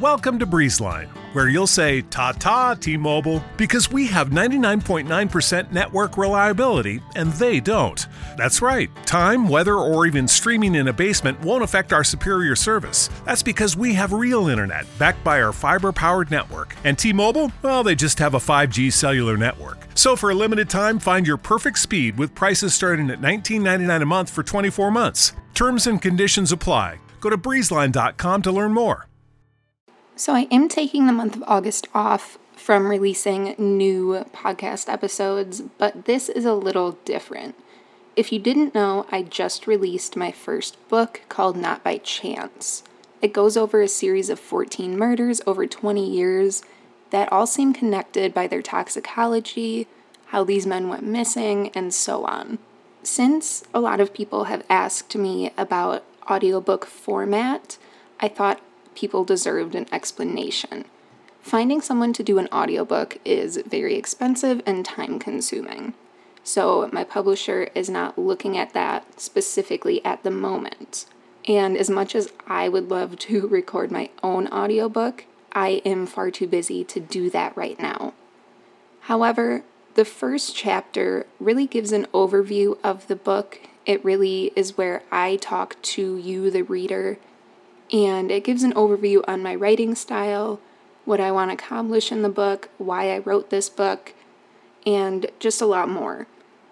Welcome to Breezeline, where you'll say ta ta T Mobile because we have 99.9% network reliability and they don't. That's right, time, weather, or even streaming in a basement won't affect our superior service. That's because we have real internet backed by our fiber powered network. And T Mobile, well, they just have a 5G cellular network. So for a limited time, find your perfect speed with prices starting at $19.99 a month for 24 months. Terms and conditions apply. Go to breezeline.com to learn more. So, I am taking the month of August off from releasing new podcast episodes, but this is a little different. If you didn't know, I just released my first book called Not by Chance. It goes over a series of 14 murders over 20 years that all seem connected by their toxicology, how these men went missing, and so on. Since a lot of people have asked me about audiobook format, I thought people deserved an explanation. Finding someone to do an audiobook is very expensive and time consuming. So, my publisher is not looking at that specifically at the moment. And as much as I would love to record my own audiobook, I am far too busy to do that right now. However, the first chapter really gives an overview of the book. It really is where I talk to you, the reader, and it gives an overview on my writing style, what I want to accomplish in the book, why I wrote this book, and just a lot more.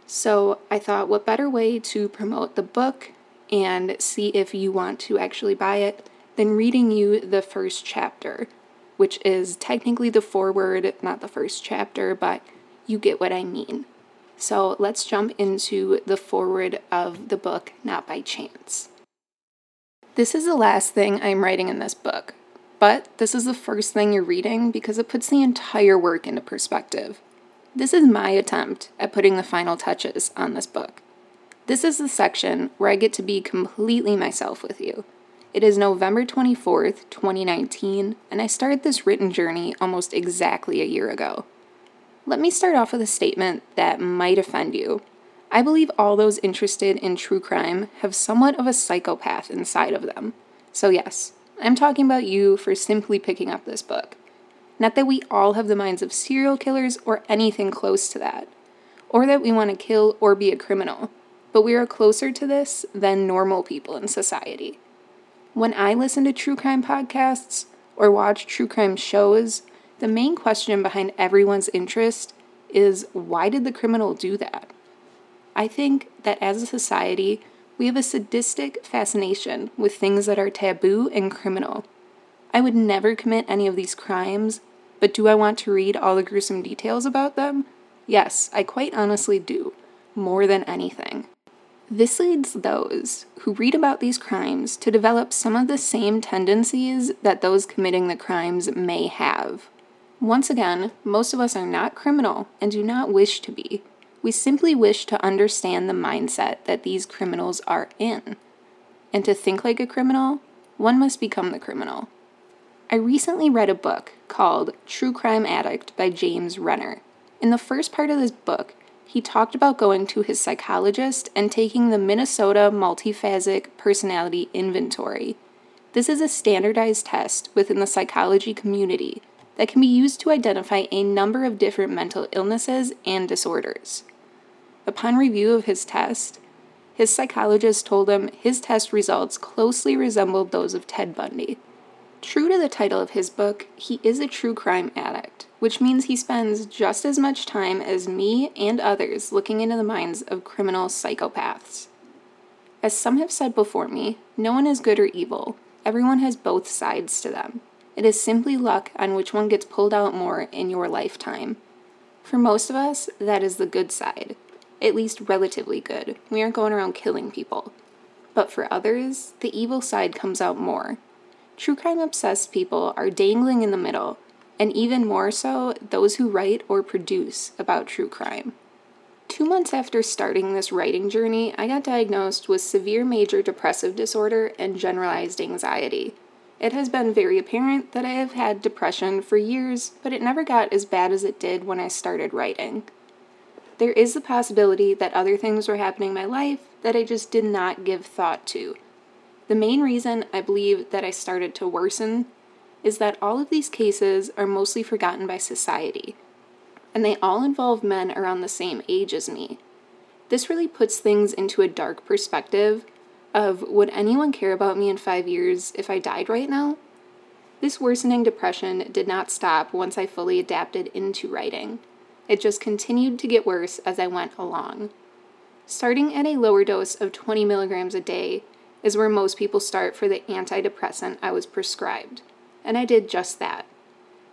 So I thought, what better way to promote the book and see if you want to actually buy it than reading you the first chapter, which is technically the foreword, not the first chapter, but you get what I mean. So let's jump into the foreword of the book, Not by Chance. This is the last thing I'm writing in this book, but this is the first thing you're reading because it puts the entire work into perspective. This is my attempt at putting the final touches on this book. This is the section where I get to be completely myself with you. It is November 24th, 2019, and I started this written journey almost exactly a year ago. Let me start off with a statement that might offend you, I believe all those interested in true crime have somewhat of a psychopath inside of them. So, yes, I'm talking about you for simply picking up this book. Not that we all have the minds of serial killers or anything close to that, or that we want to kill or be a criminal, but we are closer to this than normal people in society. When I listen to true crime podcasts or watch true crime shows, the main question behind everyone's interest is why did the criminal do that? I think that as a society, we have a sadistic fascination with things that are taboo and criminal. I would never commit any of these crimes, but do I want to read all the gruesome details about them? Yes, I quite honestly do, more than anything. This leads those who read about these crimes to develop some of the same tendencies that those committing the crimes may have. Once again, most of us are not criminal and do not wish to be. We simply wish to understand the mindset that these criminals are in. And to think like a criminal, one must become the criminal. I recently read a book called True Crime Addict by James Renner. In the first part of this book, he talked about going to his psychologist and taking the Minnesota Multiphasic Personality Inventory. This is a standardized test within the psychology community that can be used to identify a number of different mental illnesses and disorders. Upon review of his test, his psychologist told him his test results closely resembled those of Ted Bundy. True to the title of his book, he is a true crime addict, which means he spends just as much time as me and others looking into the minds of criminal psychopaths. As some have said before me, no one is good or evil, everyone has both sides to them. It is simply luck on which one gets pulled out more in your lifetime. For most of us, that is the good side at least relatively good. We aren't going around killing people. But for others, the evil side comes out more. True crime obsessed people are dangling in the middle, and even more so, those who write or produce about true crime. Two months after starting this writing journey, I got diagnosed with severe major depressive disorder and generalized anxiety. It has been very apparent that I have had depression for years, but it never got as bad as it did when I started writing there is the possibility that other things were happening in my life that I just did not give thought to. The main reason I believe that I started to worsen is that all of these cases are mostly forgotten by society, and they all involve men around the same age as me. This really puts things into a dark perspective of would anyone care about me in five years if I died right now? This worsening depression did not stop once I fully adapted into writing. It just continued to get worse as I went along. Starting at a lower dose of 20 milligrams a day is where most people start for the antidepressant I was prescribed, and I did just that.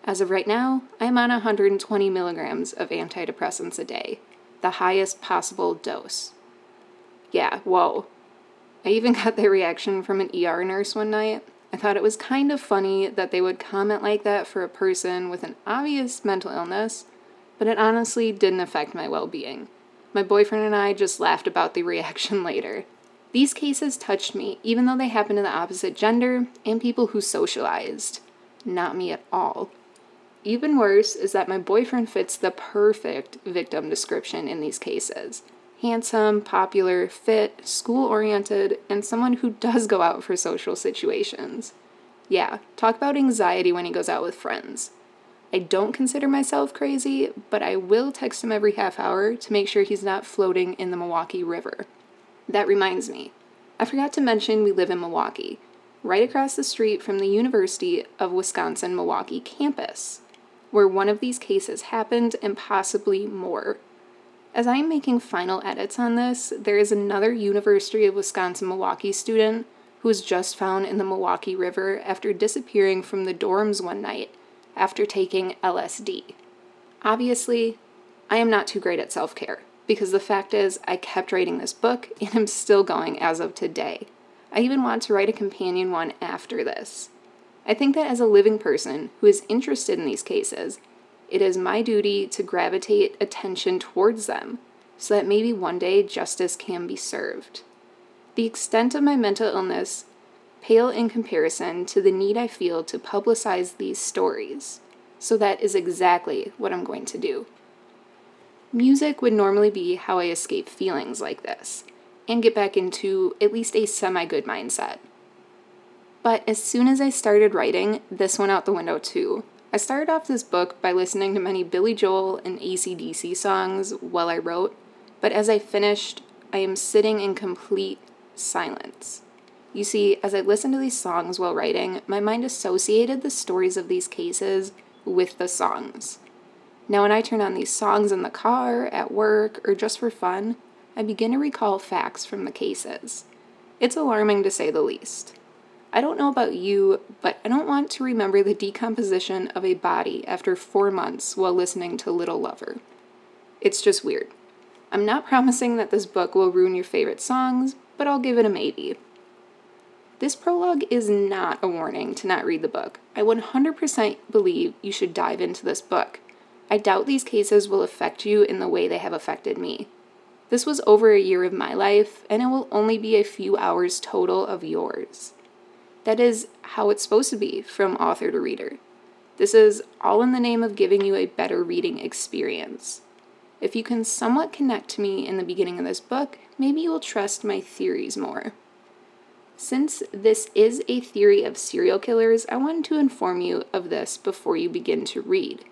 As of right now, I am on 120 milligrams of antidepressants a day, the highest possible dose. Yeah, whoa. I even got the reaction from an ER nurse one night. I thought it was kind of funny that they would comment like that for a person with an obvious mental illness, but it honestly didn't affect my well being. My boyfriend and I just laughed about the reaction later. These cases touched me, even though they happened to the opposite gender and people who socialized. Not me at all. Even worse is that my boyfriend fits the perfect victim description in these cases handsome, popular, fit, school oriented, and someone who does go out for social situations. Yeah, talk about anxiety when he goes out with friends. I don't consider myself crazy, but I will text him every half hour to make sure he's not floating in the Milwaukee River. That reminds me, I forgot to mention we live in Milwaukee, right across the street from the University of Wisconsin Milwaukee campus, where one of these cases happened and possibly more. As I am making final edits on this, there is another University of Wisconsin Milwaukee student who was just found in the Milwaukee River after disappearing from the dorms one night after taking LSD. Obviously, I am not too great at self care because the fact is, I kept writing this book and I'm still going as of today. I even want to write a companion one after this. I think that as a living person who is interested in these cases, it is my duty to gravitate attention towards them so that maybe one day justice can be served. The extent of my mental illness pale in comparison to the need I feel to publicize these stories. So that is exactly what I'm going to do. Music would normally be how I escape feelings like this and get back into at least a semi good mindset. But as soon as I started writing, this went out the window too. I started off this book by listening to many Billy Joel and ACDC songs while I wrote, but as I finished, I am sitting in complete silence. You see, as I listened to these songs while writing, my mind associated the stories of these cases with the songs. Now, when I turn on these songs in the car, at work, or just for fun, I begin to recall facts from the cases. It's alarming to say the least. I don't know about you, but I don't want to remember the decomposition of a body after four months while listening to Little Lover. It's just weird. I'm not promising that this book will ruin your favorite songs, but I'll give it a maybe. This prologue is not a warning to not read the book. I 100% believe you should dive into this book. I doubt these cases will affect you in the way they have affected me. This was over a year of my life, and it will only be a few hours total of yours. That is how it's supposed to be from author to reader. This is all in the name of giving you a better reading experience. If you can somewhat connect to me in the beginning of this book, maybe you will trust my theories more. Since this is a theory of serial killers, I wanted to inform you of this before you begin to read.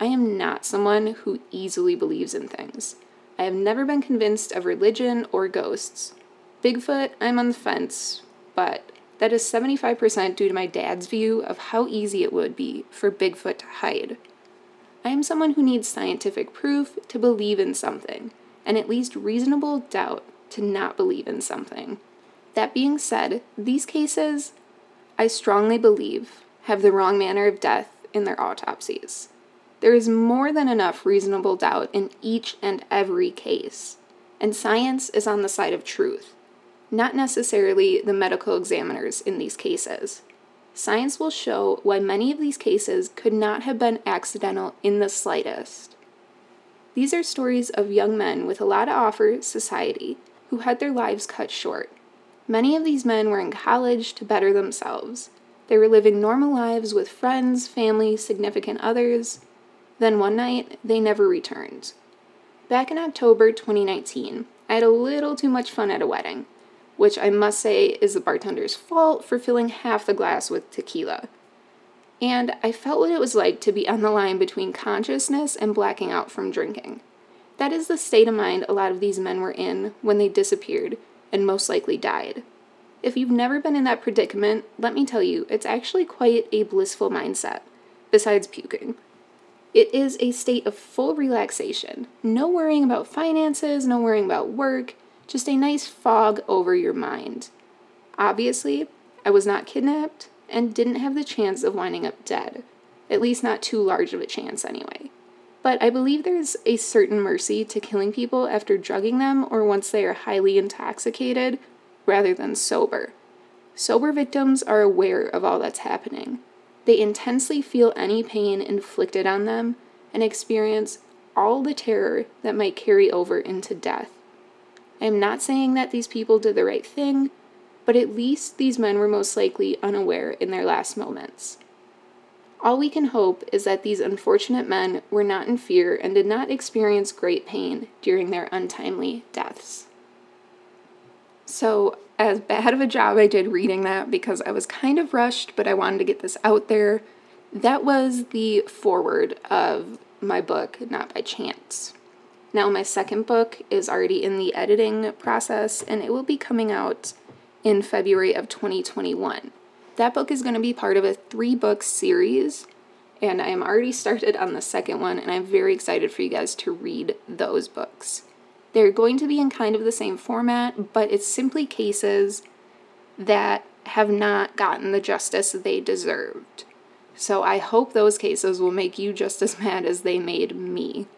I am not someone who easily believes in things. I have never been convinced of religion or ghosts. Bigfoot, I'm on the fence, but that is 75% due to my dad's view of how easy it would be for Bigfoot to hide. I am someone who needs scientific proof to believe in something, and at least reasonable doubt to not believe in something. That being said, these cases, I strongly believe, have the wrong manner of death in their autopsies. There is more than enough reasonable doubt in each and every case, and science is on the side of truth not necessarily the medical examiners in these cases. Science will show why many of these cases could not have been accidental in the slightest. These are stories of young men with a lot to offer society who had their lives cut short. Many of these men were in college to better themselves. They were living normal lives with friends, family, significant others. Then one night, they never returned. Back in October 2019, I had a little too much fun at a wedding which I must say is the bartender's fault for filling half the glass with tequila. and I felt what it was like to be on the line between consciousness and blacking out from drinking. That is the state of mind a lot of these men were in when they disappeared and most likely died. If you've never been in that predicament, let me tell you, it's actually quite a blissful mindset, besides puking. It is a state of full relaxation. No worrying about finances, no worrying about work, just a nice fog over your mind. Obviously, I was not kidnapped and didn't have the chance of winding up dead. At least, not too large of a chance, anyway. But I believe there's a certain mercy to killing people after drugging them or once they are highly intoxicated rather than sober. Sober victims are aware of all that's happening. They intensely feel any pain inflicted on them and experience all the terror that might carry over into death. I am not saying that these people did the right thing, but at least these men were most likely unaware in their last moments. All we can hope is that these unfortunate men were not in fear and did not experience great pain during their untimely deaths. So, as bad of a job I did reading that because I was kind of rushed, but I wanted to get this out there. That was the foreword of my book, Not by Chance. Now, my second book is already in the editing process and it will be coming out in February of 2021. That book is going to be part of a three book series, and I am already started on the second one, and I'm very excited for you guys to read those books. They're going to be in kind of the same format, but it's simply cases that have not gotten the justice they deserved. So I hope those cases will make you just as mad as they made me.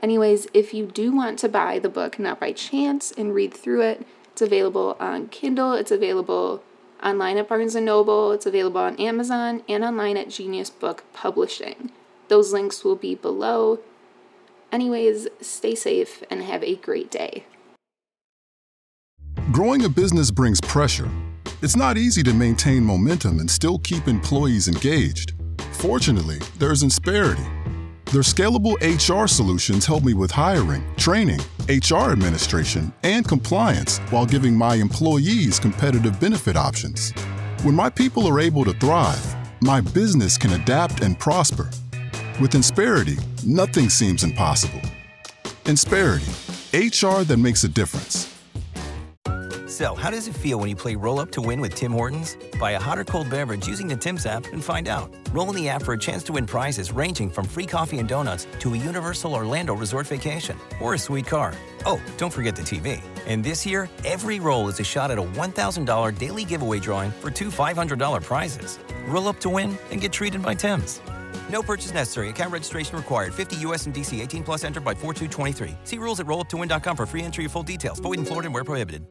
Anyways, if you do want to buy the book Not by Chance and read through it, it's available on Kindle, it's available online at Barnes & Noble, it's available on Amazon, and online at Genius Book Publishing. Those links will be below. Anyways, stay safe and have a great day. Growing a business brings pressure. It's not easy to maintain momentum and still keep employees engaged. Fortunately, there's Insperity. Their scalable HR solutions help me with hiring, training, HR administration, and compliance while giving my employees competitive benefit options. When my people are able to thrive, my business can adapt and prosper. With Insperity, nothing seems impossible. Insperity, HR that makes a difference. So, how does it feel when you play Roll Up to Win with Tim Hortons? Buy a hot or cold beverage using the Tim's app and find out. Roll in the app for a chance to win prizes ranging from free coffee and donuts to a Universal Orlando resort vacation or a sweet car. Oh, don't forget the TV. And this year, every roll is a shot at a $1,000 daily giveaway drawing for two $500 prizes. Roll up to win and get treated by Tim's. No purchase necessary. Account registration required. 50 US and DC 18 plus entered by 4223. See rules at rolluptowin.com for free entry and full details. Void in Florida and where prohibited.